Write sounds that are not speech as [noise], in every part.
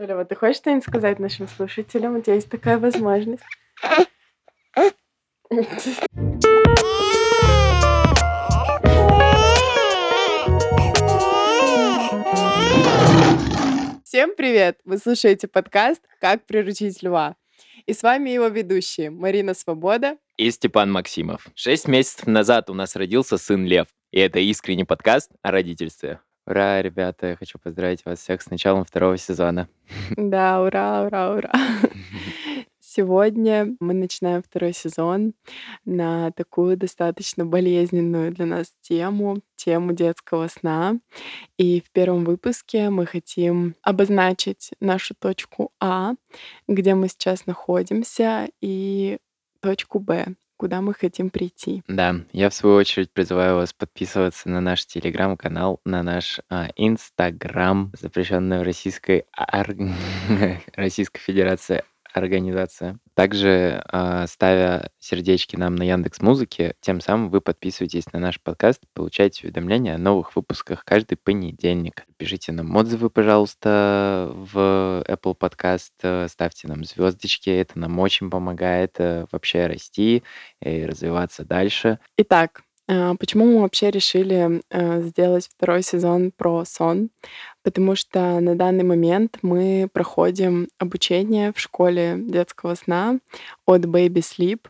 Лёва, ты хочешь что-нибудь сказать нашим слушателям? У тебя есть такая возможность. Всем привет! Вы слушаете подкаст «Как приручить льва». И с вами его ведущие Марина Свобода и Степан Максимов. Шесть месяцев назад у нас родился сын Лев, и это искренний подкаст о родительстве. Ура, ребята, я хочу поздравить вас всех с началом второго сезона. [laughs] Да, ура, ура, ура. [laughs] Сегодня мы начинаем второй сезон на такую достаточно болезненную для нас тему, тему детского сна. И в первом выпуске мы хотим обозначить нашу точку А, где мы сейчас находимся, и точку Б, куда мы хотим прийти. Да, я в свою очередь призываю вас подписываться на наш телеграм-канал, на наш а, инстаграм, запрещенную Российской. [laughs] Российской Федерации организация. Также э, ставя сердечки нам на Яндекс Музыке, тем самым вы подписываетесь на наш подкаст, получаете уведомления о новых выпусках каждый понедельник. Пишите нам отзывы, пожалуйста, в Apple Podcast, ставьте нам звездочки, это нам очень помогает э, вообще расти и развиваться дальше. Итак, а, почему мы вообще решили э, сделать второй сезон про сон? Потому что на данный момент мы проходим обучение в школе детского сна от Baby Sleep.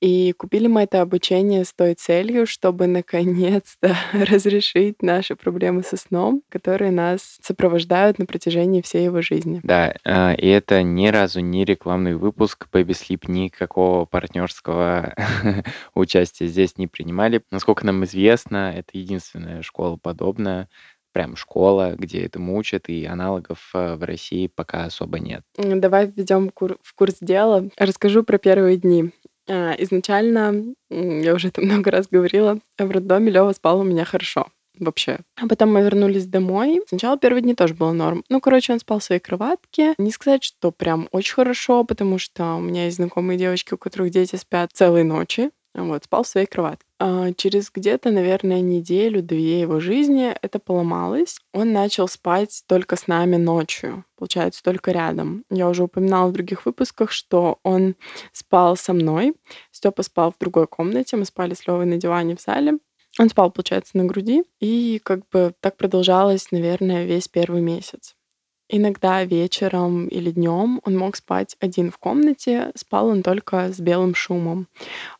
И купили мы это обучение с той целью, чтобы [laughs] наконец-то разрешить наши проблемы со сном, которые нас сопровождают на протяжении всей его жизни. Да, а, и это ни разу не рекламный выпуск. Baby Sleep никакого партнерского [laughs] участия здесь не принимали. Насколько нам известно, это единственная школа подобная, прям школа, где этому учат, и аналогов э, в России пока особо нет. Давай введем в курс дела. Расскажу про первые дни. А, изначально, я уже это [laughs] много раз говорила, в роддоме Лёва спал у меня хорошо вообще. А потом мы вернулись домой. Сначала первые дни тоже было норм. Ну, короче, он спал в своей кроватке. Не сказать, что прям очень хорошо, потому что у меня есть знакомые девочки, у которых дети спят целые ночи. Вот, спал в своей кроватке. А через где-то, наверное, неделю-две его жизни это поломалось. Он начал спать только с нами ночью, получается, только рядом. Я уже упоминала в других выпусках, что он спал со мной. Степа спал в другой комнате, мы спали с Левой на диване в зале. Он спал, получается, на груди. И как бы так продолжалось, наверное, весь первый месяц. Иногда вечером или днем он мог спать один в комнате, спал он только с белым шумом.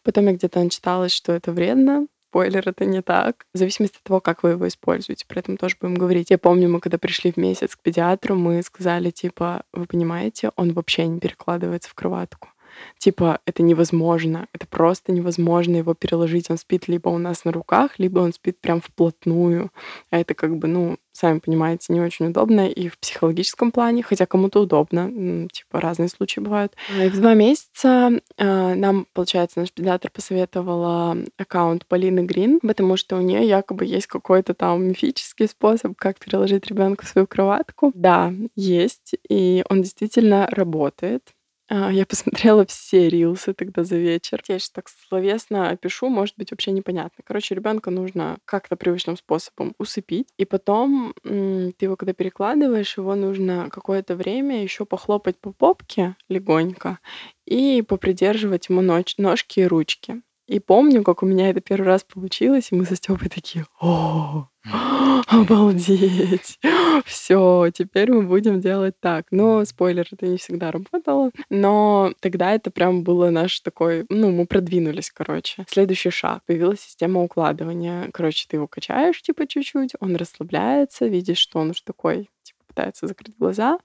Потом я где-то начиталась, что это вредно, Спойлер, это не так. В зависимости от того, как вы его используете. При этом тоже будем говорить. Я помню, мы когда пришли в месяц к педиатру, мы сказали, типа, вы понимаете, он вообще не перекладывается в кроватку. Типа, это невозможно, это просто невозможно его переложить. Он спит либо у нас на руках, либо он спит прям вплотную. А это как бы, ну, сами понимаете, не очень удобно и в психологическом плане, хотя кому-то удобно, типа разные случаи бывают. А, и в два месяца э, нам, получается, наш педиатр посоветовала аккаунт Полины Грин, потому что у нее якобы есть какой-то там мифический способ, как переложить ребенка в свою кроватку. Да, есть, и он действительно работает. А, я посмотрела все рилсы тогда за вечер. Я сейчас так словесно опишу, может быть, вообще непонятно. Короче, ребенка нужно как-то привычным способом усыпить, и потом ты его, когда перекладываешь, его нужно какое-то время еще похлопать по попке легонько и попридерживать ему нож- ножки и ручки. И помню, как у меня это первый раз получилось, и мы со Степой такие, о, [gasps] обалдеть, [gasps] все, теперь мы будем делать так. Но, спойлер, это не всегда работало, но тогда это прям было наш такой, ну, мы продвинулись, короче. Следующий шаг, появилась система укладывания. Короче, ты его качаешь, типа, чуть-чуть, он расслабляется, видишь, что он уж такой пытается закрыть глаза,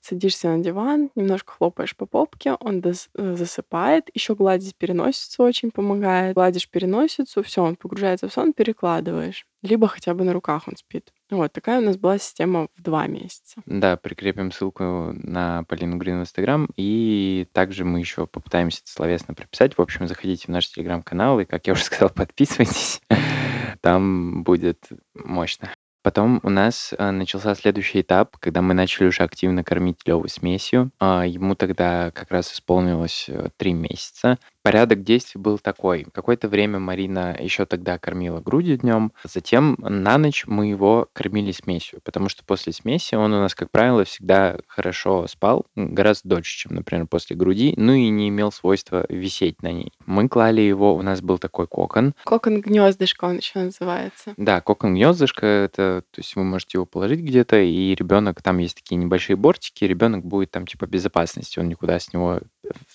садишься на диван, немножко хлопаешь по попке, он э, засыпает, еще гладить переносицу очень помогает. Гладишь переносицу, все, он погружается в сон, перекладываешь. Либо хотя бы на руках он спит. Вот такая у нас была система в два месяца. Да, прикрепим ссылку на Полину Грин в Инстаграм. И также мы еще попытаемся это словесно прописать. В общем, заходите в наш телеграм-канал, и, как я уже сказал, [laughs] подписывайтесь. Там будет мощно. Потом у нас э, начался следующий этап, когда мы начали уже активно кормить Леву смесью. А, ему тогда как раз исполнилось э, три месяца. Порядок действий был такой. Какое-то время Марина еще тогда кормила грудью днем, затем на ночь мы его кормили смесью, потому что после смеси он у нас, как правило, всегда хорошо спал, гораздо дольше, чем, например, после груди, ну и не имел свойства висеть на ней. Мы клали его, у нас был такой кокон. Кокон гнездышко он еще называется. Да, кокон гнездышко, это, то есть вы можете его положить где-то, и ребенок, там есть такие небольшие бортики, ребенок будет там типа безопасности, он никуда с него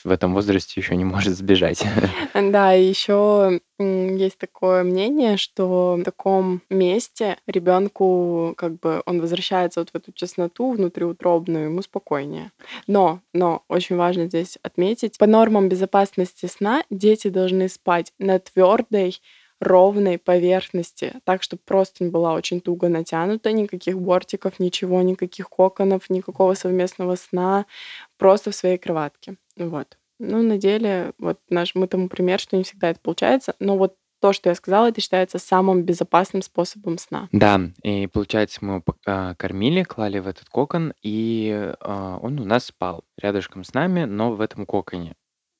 в этом возрасте еще не может сбежать. [laughs] Да, и еще есть такое мнение, что в таком месте ребенку как бы он возвращается вот в эту тесноту внутриутробную, ему спокойнее. Но, но очень важно здесь отметить, по нормам безопасности сна дети должны спать на твердой ровной поверхности, так, чтобы простынь была очень туго натянута, никаких бортиков, ничего, никаких коконов, никакого совместного сна, просто в своей кроватке. Вот. Ну, на деле, вот наш, мы тому пример, что не всегда это получается, но вот то, что я сказала, это считается самым безопасным способом сна. Да, и получается, мы его а, кормили, клали в этот кокон, и а, он у нас спал рядышком с нами, но в этом коконе.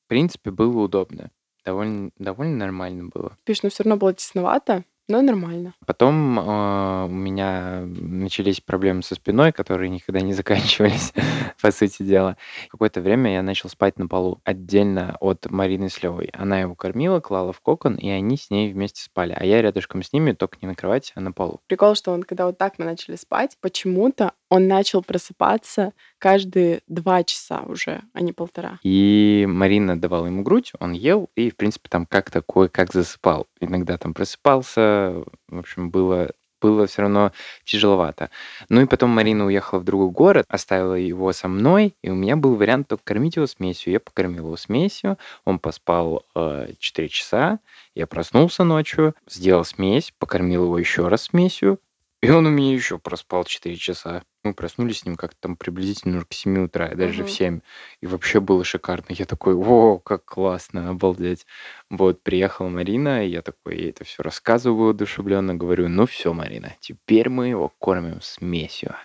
В принципе, было удобно. Довольно, довольно нормально было. Пишешь, но все равно было тесновато. Но нормально. Потом э, у меня начались проблемы со спиной, которые никогда не [laughs] заканчивались, по сути дела. Какое-то время я начал спать на полу отдельно от Марины с Левой. Она его кормила, клала в кокон, и они с ней вместе спали. А я рядышком с ними, только не на кровати, а на полу. Прикол, что он, когда вот так мы начали спать, почему-то он начал просыпаться каждые два часа уже, а не полтора. И Марина давала ему грудь, он ел, и, в принципе, там как такое, как засыпал. Иногда там просыпался, в общем, было было все равно тяжеловато. Ну и потом Марина уехала в другой город, оставила его со мной, и у меня был вариант только кормить его смесью. Я покормил его смесью, он поспал э, 4 часа, я проснулся ночью, сделал смесь, покормил его еще раз смесью, и он у меня еще проспал 4 часа. Мы проснулись с ним как-то там приблизительно уже к 7 утра, даже в 7. И вообще было шикарно. Я такой, о, как классно, обалдеть. Вот, приехала Марина, и я такой ей это все рассказываю одушевленно, говорю, ну все, Марина, теперь мы его кормим смесью.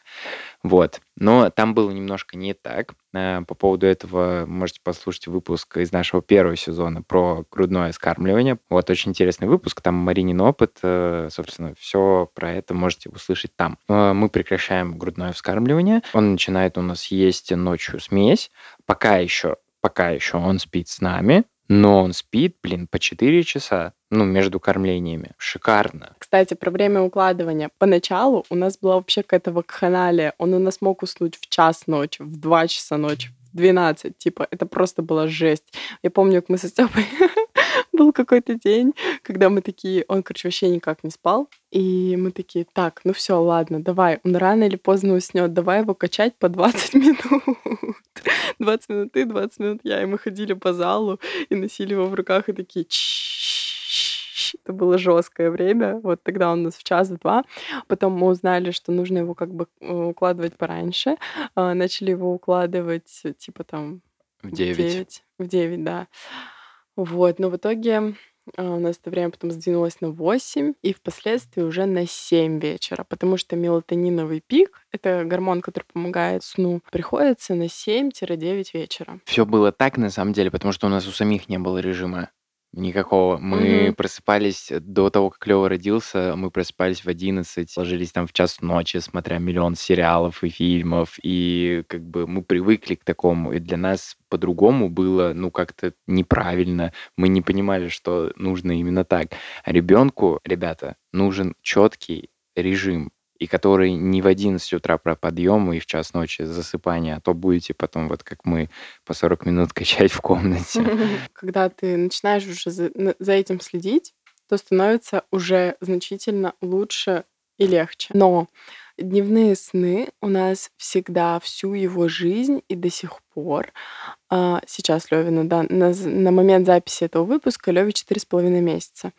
Вот. Но там было немножко не так. Э, по поводу этого можете послушать выпуск из нашего первого сезона про грудное скармливание. Вот очень интересный выпуск, там Маринин опыт, э, собственно, все про это можете услышать там. Э, мы прекращаем грудное вскармливание. Он начинает у нас есть ночью смесь. Пока еще, пока еще он спит с нами, но он спит, блин, по 4 часа, ну, между кормлениями. Шикарно. Кстати, про время укладывания. Поначалу у нас была вообще какая-то вакханалия. Он у нас мог уснуть в час ночи, в 2 часа ночи, в 12. Типа, это просто была жесть. Я помню, как мы со Степой был какой-то день, когда мы такие, он, короче, вообще никак не спал, и мы такие, так, ну все, ладно, давай, он рано или поздно уснет, давай его качать по 20 [laughs] минут. 20 минут ты, 20 минут я, и мы ходили по залу и носили его в руках и такие, это было жесткое время. Вот тогда он у нас в час-два. Потом мы узнали, что нужно его как бы э, укладывать пораньше. А, начали его укладывать типа там в 9. В 9, в 9 да. Вот, но в итоге а, у нас это время потом сдвинулось на 8 и впоследствии уже на 7 вечера, потому что мелатониновый пик, это гормон, который помогает сну, приходится на 7-9 вечера. Все было так на самом деле, потому что у нас у самих не было режима. Никакого. Мы Мгм. просыпались э, до того, как Лёва родился, мы просыпались в 11, ложились там в час ночи, смотря миллион сериалов и фильмов, и как бы мы привыкли к такому, и для нас по-другому было, ну, как-то неправильно. Мы не понимали, что нужно именно так. А ребенку, ребята, нужен четкий режим и который не в 11 утра про подъем и в час ночи засыпания, а то будете потом, вот как мы, по 40 минут [laughs] качать в комнате. [laughs] Когда ты начинаешь уже за, этим следить, то становится уже значительно лучше и легче. Но дневные сны у нас всегда всю его жизнь и до сих пор. А, сейчас Левина, да, на, на момент записи этого выпуска Леве 4,5 месяца.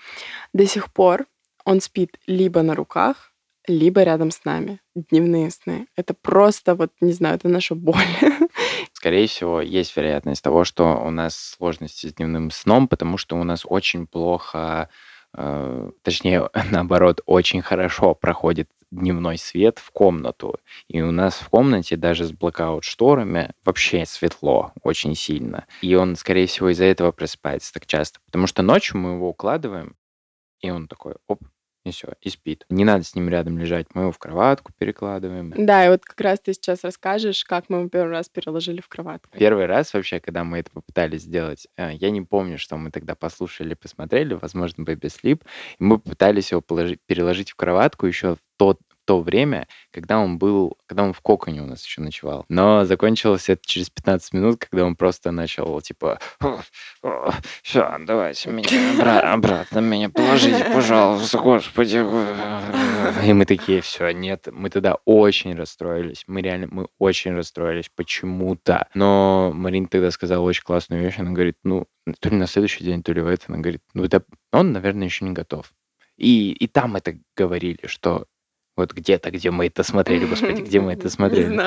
До сих пор он спит либо на руках, либо рядом с нами. Дневные сны. Это просто, вот, не знаю, это наша боль. [laughs] Скорее всего, есть вероятность того, что у нас сложности с дневным сном, потому что у нас очень плохо э, точнее, [laughs] наоборот, очень хорошо проходит дневной свет в комнату. И у нас в комнате даже с блокаут-шторами вообще светло очень сильно. И он, скорее всего, из-за этого просыпается так часто. Потому что ночью мы его укладываем, и он такой, оп, и все, и спит. Не надо с ним рядом лежать, мы его в кроватку перекладываем. Да, и вот как раз ты сейчас расскажешь, как мы его первый раз переложили в кроватку. Первый раз вообще, когда мы это попытались сделать, э, я не помню, что мы тогда послушали, посмотрели, возможно, Baby Sleep, и мы попытались его положить, переложить в кроватку еще в тот то время, когда он был, когда он в коконе у нас еще ночевал. Но закончилось это через 15 минут, когда он просто начал, типа, все, давайте меня обратно, обратно меня положите, пожалуйста, господи. И мы такие, все, нет, мы тогда очень расстроились. Мы реально, мы очень расстроились почему-то. Но Марин тогда сказала очень классную вещь. Она говорит, ну, то ли на следующий день, то ли в это. Она говорит, ну, это он, наверное, еще не готов. И, и там это говорили, что вот где-то, где мы это смотрели, господи, где мы это [laughs] смотрели?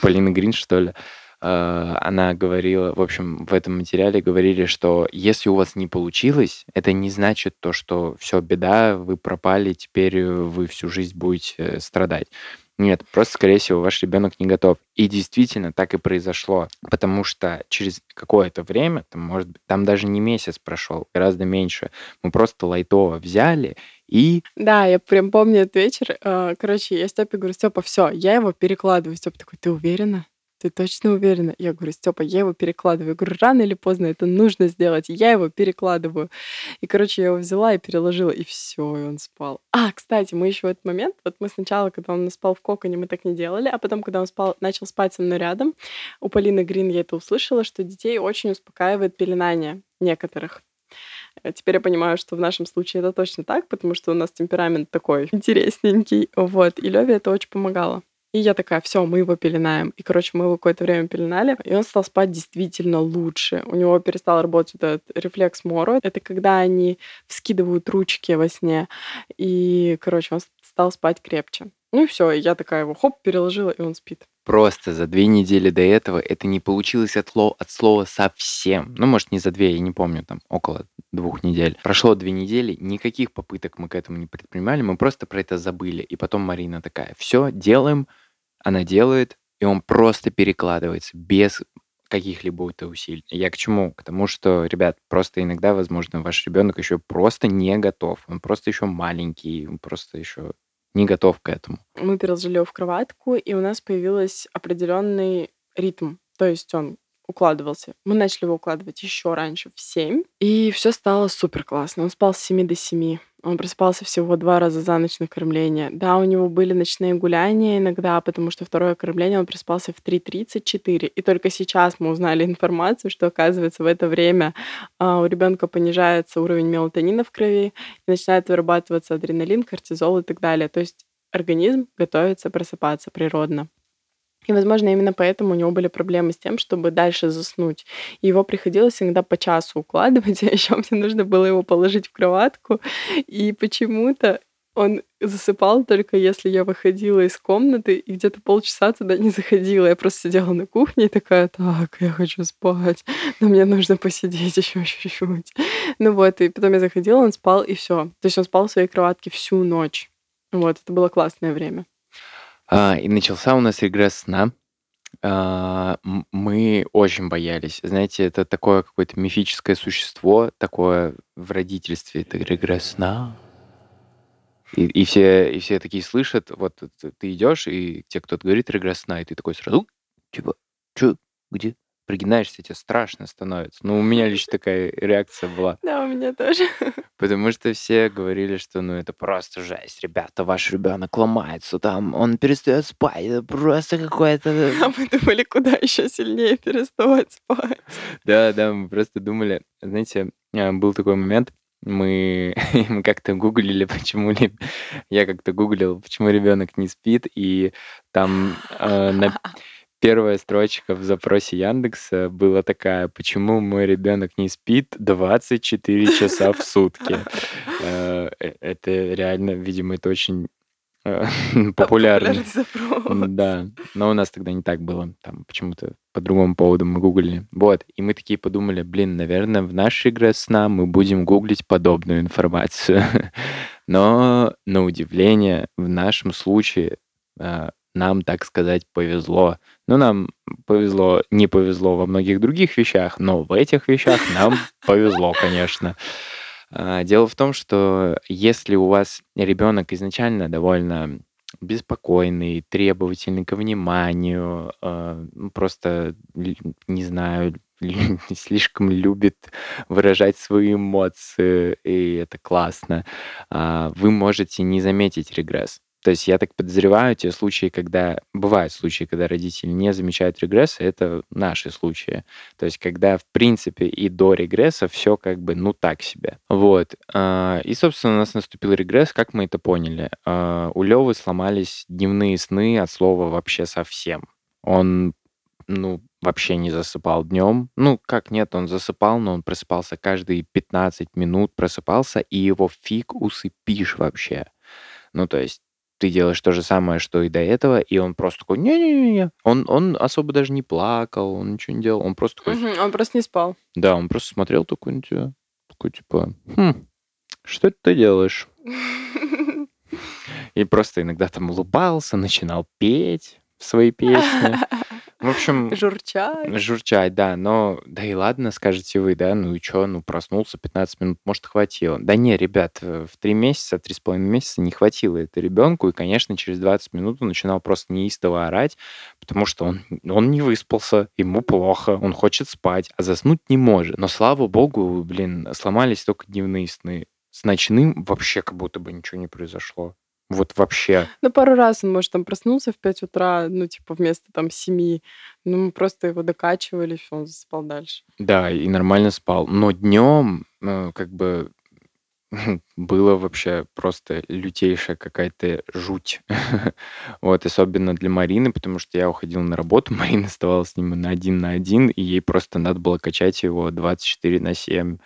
Полина Грин, что ли? А, она говорила, в общем, в этом материале говорили, что если у вас не получилось, это не значит то, что все, беда, вы пропали, теперь вы всю жизнь будете э, страдать. Нет, просто, скорее всего, ваш ребенок не готов. И действительно так и произошло, потому что через какое-то время, там, может быть, там даже не месяц прошел, гораздо меньше, мы просто лайтово взяли и... Да, я прям помню этот вечер. А, короче, я Степе говорю, Степа, все, я его перекладываю. Степа такой, ты уверена? Ты точно уверена? Я говорю, Степа, я его перекладываю. Я говорю, рано или поздно это нужно сделать. Я его перекладываю. И, короче, я его взяла и переложила, и все, и он спал. А, кстати, мы еще в этот момент, вот мы сначала, когда он спал в коконе, мы так не делали, а потом, когда он спал, начал спать со мной рядом, у Полины Грин я это услышала, что детей очень успокаивает пеленание некоторых. Э, теперь я понимаю, что в нашем случае это точно так, потому что у нас темперамент такой интересненький. Вот. И Леве это очень помогало. И я такая, все, мы его пеленаем. И, короче, мы его какое-то время пеленали, и он стал спать действительно лучше. У него перестал работать этот рефлекс Моро. Это когда они вскидывают ручки во сне. И, короче, он стал спать крепче. Ну и все, я такая его хоп, переложила, и он спит. Просто за две недели до этого это не получилось от, ло, от слова совсем. Ну, может, не за две, я не помню, там, около двух недель. Прошло две недели, никаких попыток мы к этому не предпринимали, мы просто про это забыли. И потом Марина такая, все, делаем, она делает, и он просто перекладывается без каких-либо усилий. Я к чему? К тому, что, ребят, просто иногда, возможно, ваш ребенок еще просто не готов. Он просто еще маленький, он просто еще не готов к этому. Мы переложили его в кроватку, и у нас появился определенный ритм. То есть он укладывался. Мы начали его укладывать еще раньше, в 7, и все стало супер классно. Он спал с 7 до 7. Он просыпался всего два раза за ночь на кормление. Да, у него были ночные гуляния иногда, потому что второе кормление он просыпался в 3.34. И только сейчас мы узнали [laughs] информацию, что, оказывается, в это время а, у ребенка понижается уровень мелатонина в крови, и начинает вырабатываться адреналин, кортизол и так далее. То есть организм готовится просыпаться природно. И, возможно, именно поэтому у него были проблемы с тем, чтобы дальше заснуть. И его приходилось иногда по часу укладывать, [laughs] а еще мне нужно было его положить в кроватку. И почему-то он засыпал только если я выходила из комнаты и где-то полчаса туда не заходила. Я просто сидела на кухне и такая, так, я хочу спать, но мне нужно посидеть еще чуть-чуть. Ну вот, и потом я заходила, он спал, и все. То есть он спал в своей кроватке всю ночь. Вот, это было классное время. А, и начался у нас регресс сна. А, мы очень боялись. Знаете, это такое какое-то мифическое существо, такое в родительстве. Это регресс сна. И, и, все, и все такие слышат, вот ты идешь, и тебе кто-то говорит регресс сна, и ты такой сразу, типа, что, где? Пригинаешься, тебе страшно становится. Ну, у меня лишь такая реакция была. Да, у меня тоже. [laughs] Потому что все говорили, что ну это просто жесть, ребята, ваш ребенок ломается, там он перестает спать, это просто какое-то... А мы думали, куда еще сильнее переставать спать. Да, да, мы просто думали, знаете, а, был такой момент, мы, [laughs] мы как-то гуглили, почему я как-то гуглил, почему ребенок не спит, и там э, на [laughs] первая строчка в запросе Яндекса была такая: "Почему мой ребенок не спит 24 часа в сутки?" [laughs] Э, э, это реально, видимо, это очень э, популярный. Запрос. Да, но у нас тогда не так было. Там почему-то по другому поводу мы гуглили. Вот, и мы такие подумали, блин, наверное, в нашей игре сна мы будем гуглить подобную информацию. [laughs] Но, на удивление, в нашем случае э, нам, так сказать, повезло. Ну, нам повезло, не повезло во многих других вещах, но в этих вещах нам [laughs] повезло, конечно. А, дело в том, что если у вас ребенок изначально довольно беспокойный, требовательный к вниманию, а, ну, просто, не знаю, [laughs] слишком любит выражать свои эмоции, и это классно, а, вы можете не заметить регресс. То есть я так подозреваю, те случаи, когда... Бывают случаи, когда родители не замечают регресса, это наши случаи. То есть когда, в принципе, и до регресса все как бы, ну, так себе. Вот. А, и, собственно, у нас наступил регресс, как мы это поняли. А, у Левы сломались дневные сны от слова вообще совсем. Он, ну, вообще не засыпал днем. Ну, как нет, он засыпал, но он просыпался каждые 15 минут, просыпался, и его фиг усыпишь вообще. Ну, то есть ты делаешь то же самое, что и до этого, и он просто такой, не-не-не, он, он особо даже не плакал, он ничего не делал, он просто такой, Мгм, Он просто не спал. да, он просто смотрел такой на тебя, такой типа, хм, что это ты делаешь? [laughs] И просто иногда там улыбался, начинал петь свои песни. [laughs] В общем, Журчать. журчать, да, но да и ладно, скажете вы, да, ну и чё, ну проснулся, 15 минут, может, хватило. Да не, ребят, э, в 3 месяца, 3,5 месяца не хватило это ребенку, и, конечно, через 20 минут он начинал просто неистово орать, потому что он, он не выспался, ему плохо, он хочет спать, а заснуть не может. Но, слава богу, блин, сломались только дневные сны. С ночным вообще как будто бы ничего не произошло. Вот вообще. Ну, пару раз он, может, там проснулся в 5 утра, ну, типа, вместо там 7. Ну, мы просто его докачивали, он засыпал дальше. Да, и нормально спал. Но днем, э, как бы [laughs] было вообще просто лютейшая какая-то жуть. [laughs] Вот, особенно для Марины, потому что я уходил на работу, [laughs] Марина оставалась с ним на один на один, и ей просто надо было качать его 24 на 7.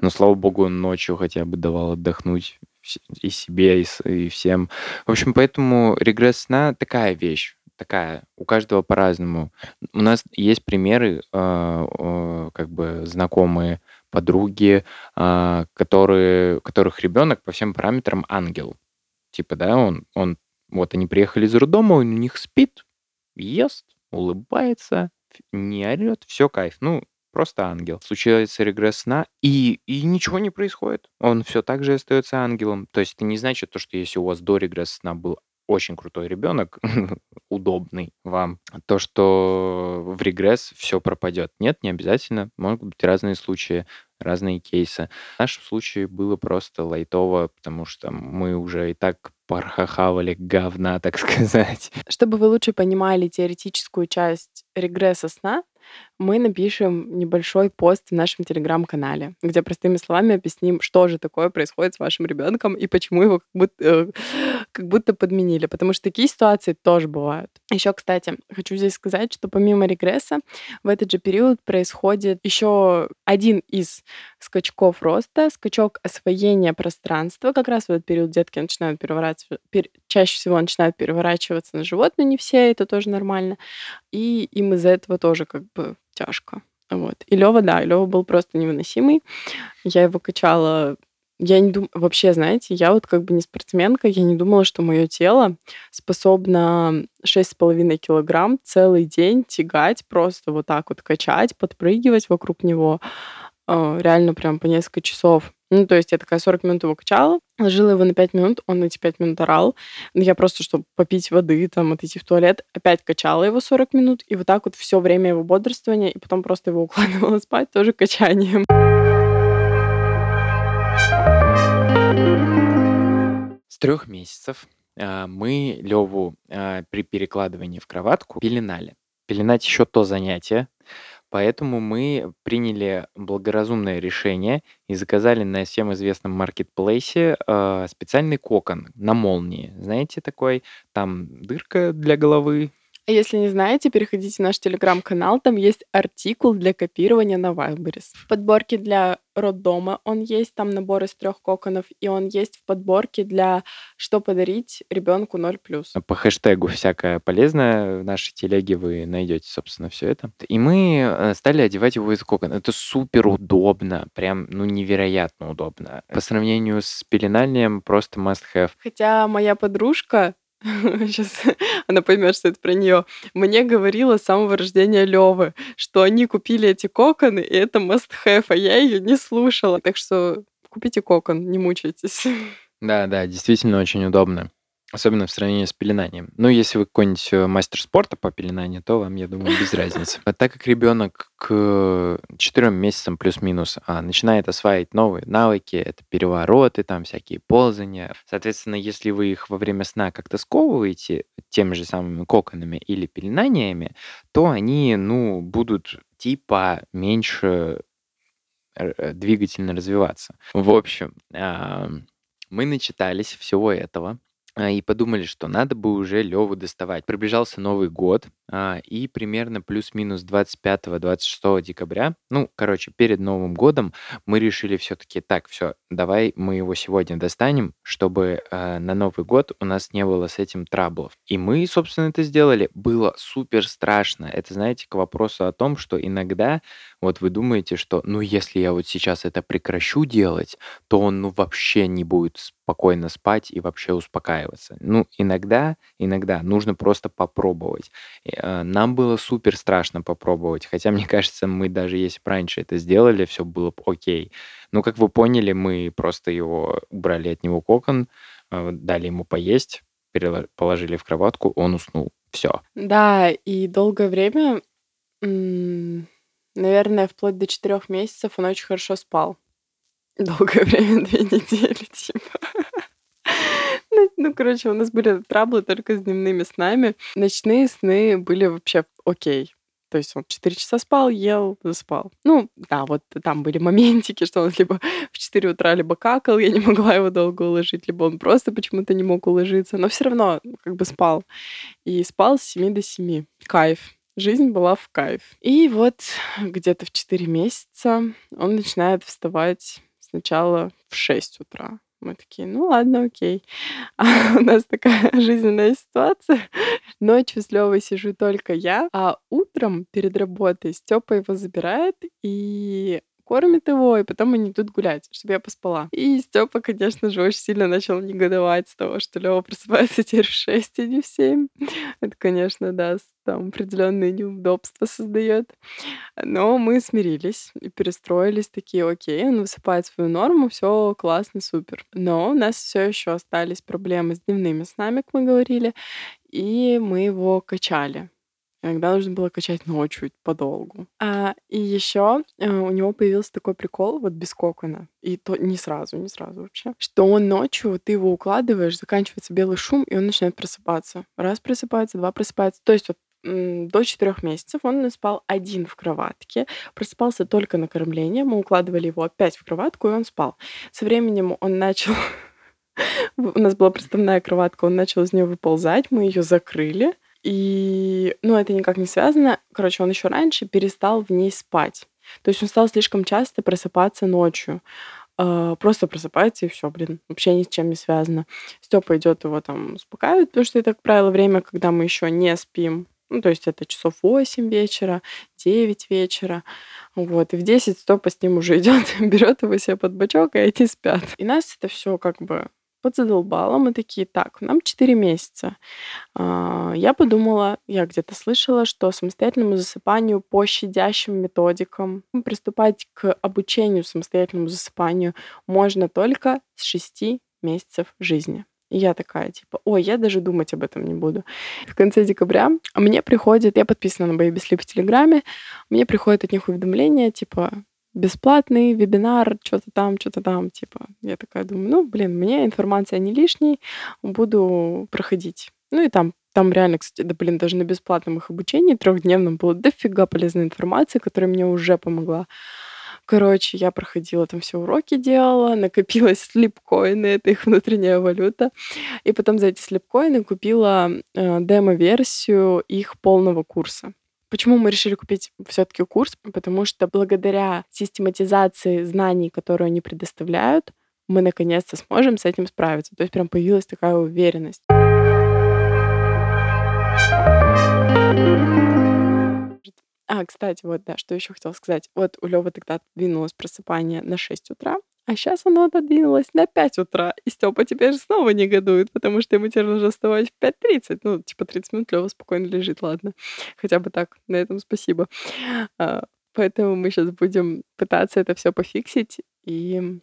Но, слава богу, он ночью хотя бы давал отдохнуть и себе, и, и всем. В общем, поэтому регресс сна такая вещь, такая, у каждого по-разному. У нас есть примеры, э, как бы знакомые подруги, э, которые, которых ребенок по всем параметрам ангел. Типа, да, он, он, вот они приехали из роддома, он у них спит, ест, улыбается, не орет, все кайф. Ну, просто ангел. Случается регресс сна, и, и ничего не происходит. Он все так же остается ангелом. То есть это не значит то, что если у вас до регресса сна был очень крутой ребенок, [laughs] удобный вам, то, что в регресс все пропадет. Нет, не обязательно. Могут быть разные случаи, разные кейсы. В нашем случае было просто лайтово, потому что мы уже и так порхахавали говна, [laughs] так сказать. Чтобы вы лучше понимали теоретическую часть регресса сна, мы напишем небольшой пост в нашем телеграм-канале, где простыми словами объясним, что же такое происходит с вашим ребенком и почему его как будто, э, [laughs] как будто подменили. Потому что такие ситуации тоже бывают. Еще, кстати, хочу здесь сказать, что помимо регресса в этот же период происходит еще один из скачков роста, скачок освоения пространства. Как раз в этот период детки начинают переворачиваться, пер, чаще всего начинают переворачиваться на живот, но не все, это тоже нормально. И им из-за этого тоже как бы тяжко. Вот. И Лева, да, Лева был просто невыносимый. Я его качала я не думаю, вообще, знаете, я вот как бы не спортсменка, я не думала, что мое тело способно 6,5 килограмм целый день тягать, просто вот так вот качать, подпрыгивать вокруг него. А, реально прям по несколько часов. Ну, то есть я такая 40 минут его качала, ложила его на 5 минут, он эти 5 минут орал. Я просто, чтобы попить воды, там, отойти в туалет, опять качала его 40 минут, и вот так вот все время его бодрствования, и потом просто его [laughs] укладывала спать тоже качанием. Трех месяцев а, мы Леву а, при перекладывании в кроватку пеленали. Пеленать еще то занятие, Поэтому мы приняли благоразумное решение и заказали на всем известном маркетплейсе э, специальный кокон на молнии. Знаете такой? Там дырка для головы. А если не знаете, переходите в наш телеграм-канал, там есть артикул для копирования на Wildberries. В подборке для роддома он есть, там набор из трех коконов, и он есть в подборке для «Что подарить ребенку 0+.» По хэштегу «Всякое полезное» в нашей телеге вы найдете, собственно, все это. И мы э, стали одевать его из кокона. Это супер удобно, прям, ну, невероятно удобно. По сравнению с пеленанием, просто must have. Хотя моя подружка [laughs] Сейчас она поймет, что это про нее. Мне говорила с самого рождения Левы, что они купили эти коконы, и это must have, а я ее не слушала. Так что купите кокон, не мучайтесь. [laughs] Да, да, действительно очень удобно. Особенно в сравнении с пеленанием. Ну, если вы какой-нибудь э, мастер спорта по пеленанию, то вам, я думаю, без разницы. [laughs] А так как ребенок к четырем месяцам плюс-минус а, начинает осваивать новые навыки, это перевороты, там всякие ползания. Соответственно, если вы их во время сна как-то сковываете теми же самыми коконами или пеленаниями, то они, ну, будут типа меньше э, двигательно развиваться. В общем, мы начитались всего этого. А, и подумали, что надо бы уже Леву доставать. Приближался Новый год, а, и примерно плюс-минус 25-26 декабря, ну, короче, перед Новым годом мы решили все-таки, так, все, давай мы его сегодня достанем, чтобы а, на Новый год у нас не было с этим траблов. И мы, собственно, это сделали. Было супер страшно. Это, знаете, к вопросу о том, что иногда вот вы думаете, что, ну, если я вот сейчас это прекращу делать, то он, ну, вообще не будет спокойно спать и вообще успокаиваться. Ну, иногда, иногда нужно просто попробовать. Э, нам было супер страшно попробовать, хотя, [laughs] мне кажется, мы даже если бы раньше это сделали, все было бы окей. Но, как вы поняли, мы просто его убрали от него кокон, э, дали ему поесть, положили в кроватку, он уснул. Все. Да, и долгое время, наверное, вплоть до четырех месяцев он очень хорошо спал. Долгое [laughs] время, две недели, типа. [laughs] Ну, ну, короче, у нас были траблы только с дневными снами. Ночные сны были вообще окей. То есть он 4 часа спал, ел, заспал. Ну, да, вот там были моментики, что он либо в 4 утра либо какал, я не могла его долго уложить, либо он просто почему-то не мог уложиться, но все равно как бы спал. И спал с 7 до 7. Кайф. Жизнь была в кайф. И вот где-то в 4 месяца он начинает вставать сначала в 6 утра. Мы такие, ну ладно, окей. [laughs] А у нас такая жизненная ситуация. Ночью с Левой сижу только я, а утром перед работой Степа его забирает, и кормит его, и потом они идут гулять, чтобы я поспала. И Степа, конечно же, очень сильно начал негодовать с того, что Лева просыпается [laughs] теперь в 6, а не в 7. Это, конечно, да, там определенные неудобства создает. Но мы смирились и перестроились такие, окей, он высыпает свою норму, все классно, супер. Но у нас все еще остались проблемы с дневными снами, как мы говорили, и мы его качали. Иногда нужно было качать ночью подолгу. А, и еще э, у него появился такой прикол, вот без кокона, и то не сразу, не сразу вообще, что он ночью, ты его укладываешь, заканчивается белый шум, и он начинает просыпаться. Раз просыпается, два просыпается. То есть вот до четырех месяцев он спал один в кроватке, просыпался только на кормление, мы укладывали его опять в кроватку, и он спал. Со временем он начал [laughs] у нас была приставная кроватка, он начал из нее выползать, мы ее закрыли, и, ну, это никак не связано. Короче, он еще раньше перестал в ней спать. То есть он стал слишком часто просыпаться ночью. Uh, просто просыпается и все, блин, вообще ни с чем не связано. Степа идет его там успокаивает, потому что это, как правило, время, когда мы еще не спим. Ну, то есть это часов 8 вечера, 9 вечера. Вот. И в 10 Степа с ним уже [laughs] идет, берет его себе под бочок, и эти спят. И нас это все как бы подзадолбало. Мы такие, так, нам 4 месяца. А, я подумала, я где-то слышала, что самостоятельному засыпанию по щадящим методикам приступать к обучению самостоятельному засыпанию можно только с 6 месяцев жизни. И я такая, типа, ой, я даже думать об этом не буду. В конце декабря мне приходит, я подписана на Baby Sleep в Телеграме, мне приходит от них уведомление, типа, бесплатный вебинар, что-то там, что-то там, типа. Я такая думаю, ну, блин, мне информация не лишней, буду проходить. Ну и там, там реально, кстати, да, блин, даже на бесплатном их обучении трехдневном было дофига полезной информации, которая мне уже помогла. Короче, я проходила там все уроки делала, накопилась слепкоины, [laughs] это их внутренняя валюта. И потом за эти слепкоины купила э, демо-версию их полного курса. Почему мы решили купить все-таки курс? Потому что благодаря систематизации знаний, которые они предоставляют, мы наконец-то сможем с этим справиться. То есть прям появилась такая уверенность. А, кстати, вот, да, что еще хотела сказать. Вот у Лёвы тогда отодвинулось просыпание на 6 утра, а сейчас оно отодвинулось на 5 утра. И Степа теперь снова негодует, потому что ему теперь нужно вставать в 5.30. Ну, типа 30 минут Лёва спокойно лежит, ладно. Хотя бы так, на этом спасибо. А, поэтому мы сейчас будем пытаться это все пофиксить и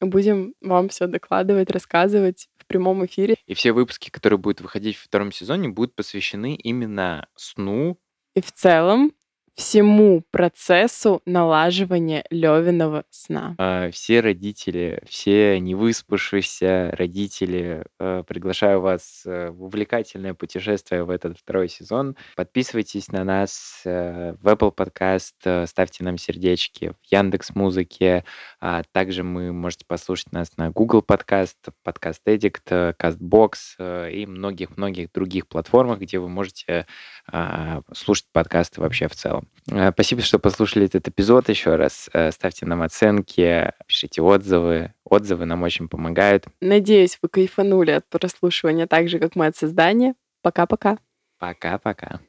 будем вам все докладывать, рассказывать в прямом эфире. И все выпуски, которые будут выходить в втором сезоне, будут посвящены именно сну, и в целом всему процессу налаживания Левиного сна. А, все родители, все невыспавшиеся родители, э, приглашаю вас э, в увлекательное путешествие в этот второй сезон. Подписывайтесь на нас э, в Apple Podcast, ставьте нам сердечки в Яндекс Музыке. А также мы можете послушать нас на Google Podcast, Podcast Addict, CastBox и многих-многих других платформах, где вы можете а, слушать подкасты вообще в целом. Э, спасибо, что послушали этот эпизод еще раз. Э, ставьте нам оценки, пишите отзывы. Отзывы нам очень помогают. Надеюсь, вы кайфанули от прослушивания так же, как мы от создания. Пока-пока. Пока-пока.